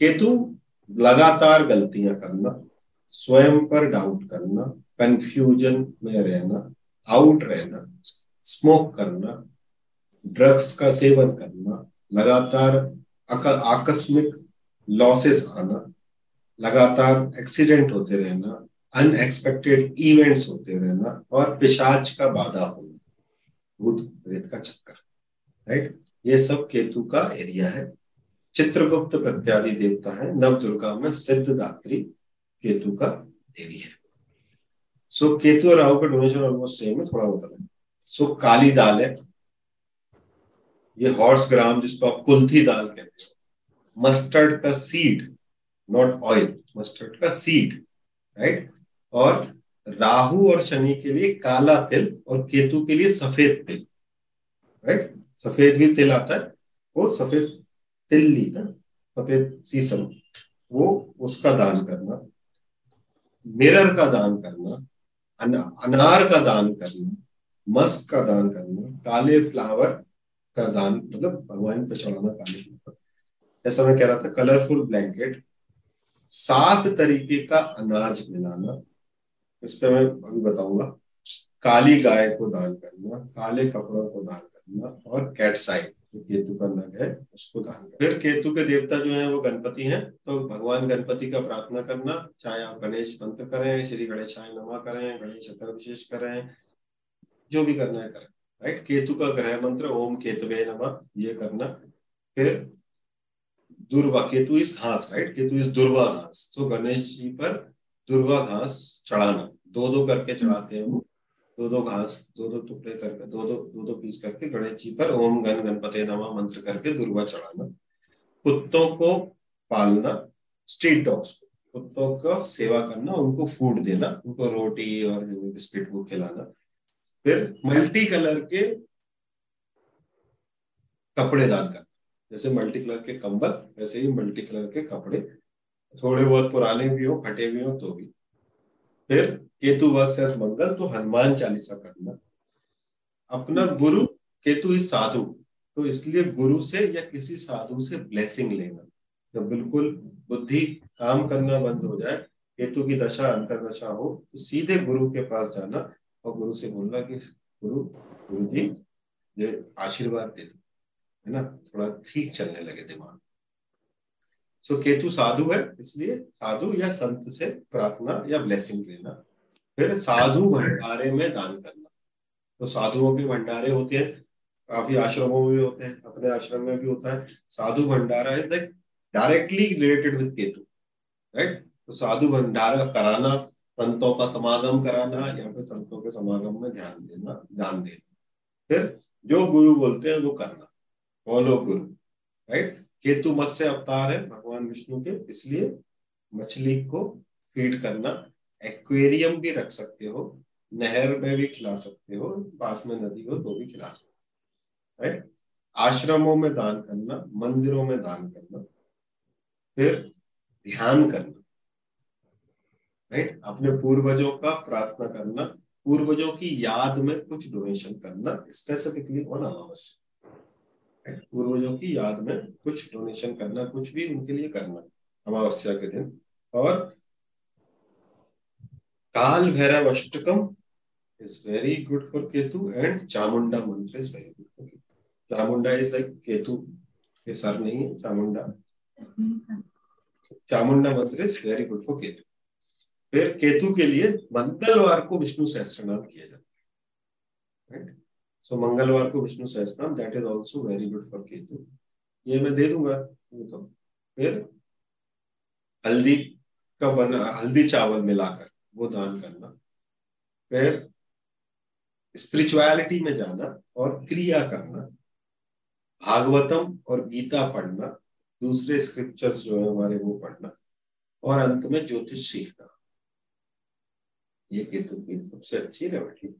केतु लगातार गलतियाँ करना, स्वयं पर डाउट करना कंफ्यूजन में रहना आउट रहना स्मोक करना ड्रग्स का सेवन करना, लगातार आकस्मिक लॉसेस आना, लगातार एक्सीडेंट होते रहना अनएक्सपेक्टेड इवेंट्स होते रहना और पिशाच का बाधा होना भूत प्रेत का चक्कर राइट ये सब केतु का एरिया है। चित्रगुप्त प्रत्यादि देवता है नव दुर्गा में सिद्धदात्री केतु का देवी है। सो केतु और राहु का डोनेशन ऑलमोस्ट सेम है, थोड़ा बहुत है। सो काली दाल है। ये हॉर्स ग्राम जिसको आप कुल्थी दाल कहते हैं। मस्टर्ड का सीड नॉट ऑयल मस्टर्ड का सीड राइट और राहु और शनि के लिए काला तिल और केतु के लिए सफ़ेद तिल राइट सफ़ेद भी तिल आता है, वो सफ़ेद तिल ली ना सफ़ेद सीसम वो उसका दान करना मिरर का दान करना अन, अनार का दान करना मस्क का दान करना काले फ्लावर का दान मतलब भगवान पे चढ़ाना काले फ्लावर। ऐसा मैं कह रहा था कलरफुल ब्लैंकेट सात तरीके का अनाज मिलाना इस पर मैं अभी बताऊँगा। काली गाय को दान करना काले कपड़ों को दान करना और कैटसाइड जो केतु का नग है, उसको दान करना फिर केतु के देवता जो है, वो गणपति हैं तो भगवान गणपति का प्रार्थना करना, चाहे आप गणेश मंत्र करें, श्री गणेशाय नमा करें, गणेश विशेष करें, जो भी करना है करें राइट केतु का ग्रह मंत्र, ओम केतवे नमा, ये करना। फिर दुर्वा, केतु इस घास राइट केतु इस दुर्वा घास। तो गणेश जी पर दुर्वा घास चढ़ाना दो दो करके चढ़ाते हैं वो। दो दो घास दो दो टुकड़े करके दो दो दो दो पीस करके गणेश जी पर ओम गण गणपति नमा मंत्र करके दुर्वा चढ़ाना। कुत्तों को पालना स्ट्रीट डॉग्स को, कुत्तों का सेवा करना, उनको फ़ूड देना, उनको रोटी और बिस्किट वो खिलाना। फिर मल्टी कलर के कपड़े दान करना, जैसे मल्टी कलर के कंबल, वैसे ही मल्टी कलर के कपड़े। थोड़े बहुत पुराने भी हो, फटे भी हो तो भी। फिर केतु वर्सेस मंगल तो हनुमान चालीसा करना। अपना गुरु केतु इस साधु तो इसलिए गुरु से या किसी साधु से ब्लेसिंग लेना। जब बिल्कुल बुद्धि काम करना बंद हो जाए, केतु की दशा अंतर दशा हो तो सीधे गुरु के पास जाना और गुरु से बोलना कि, गुरु गुरु जी, ये आशीर्वाद दे दो। है ना? थोड़ा ठीक चलने लगे दिमाग। सो केतु साधु है, इसलिए साधु या संत से प्रार्थना या ब्लेसिंग लेना। फिर साधु भंडारे में दान करना। तो साधुओं के भंडारे होते हैं, काफ़ी आश्रमों में भी होते हैं, अपने आश्रम में भी होता है। Sadhu bhandara is like directly related with Ketu right तो साधु भंडारा कराना, संतों का समागम कराना या फिर संतों के समागम में ध्यान देना ध्यान देना। फिर जो गुरु बोलते हैं, वो करना। फॉलो गुरु राइट केतु मत्स्य अवतार है, भगवान विष्णु के, इसलिए मछली को फ़ीड करना एक्वेरियम भी रख सकते हो, नहर में भी खिला सकते हो, पास में नदी हो तो भी खिला सकते हो राइट आश्रमों में दान करना, मंदिरों में दान करना, फिर ध्यान करना राइट अपने पूर्वजों का प्रार्थना करना, पूर्वजों की याद में कुछ डोनेशन करना स्पेसिफिकली ऑन अमावस्या पूर्वजों की याद में कुछ डोनेशन करना, कुछ भी उनके लिए करना, अमावस्या के दिन। और Kaal Bhairav Ashtakam is very good for Ketu and Chamunda mantra is very good for Ketu. Chamunda is like Ketu के सर नहीं है, Chamunda. Chamunda mantra is very good for Ketu. फिर केतु के लिए मंगलवार को विष्णु सहस्त्र नाम किया जाता है। राइट सो मंगलवार को Vishnu Sahasranam that is also very good for Ketu ये मैं दे दूँगा तो। फिर हल्दी का बना, हल्दी चावल मिलाकर, वो दान करना। फिर स्पिरिचुअलिटी में जाना और क्रिया करना। भागवतम और गीता पढ़ना, दूसरे स्क्रिप्चर्स जो है हमारे वो पढ़ना, और अंत में ज्योतिष सीखना। ये केतु की सबसे अच्छी रेमेडी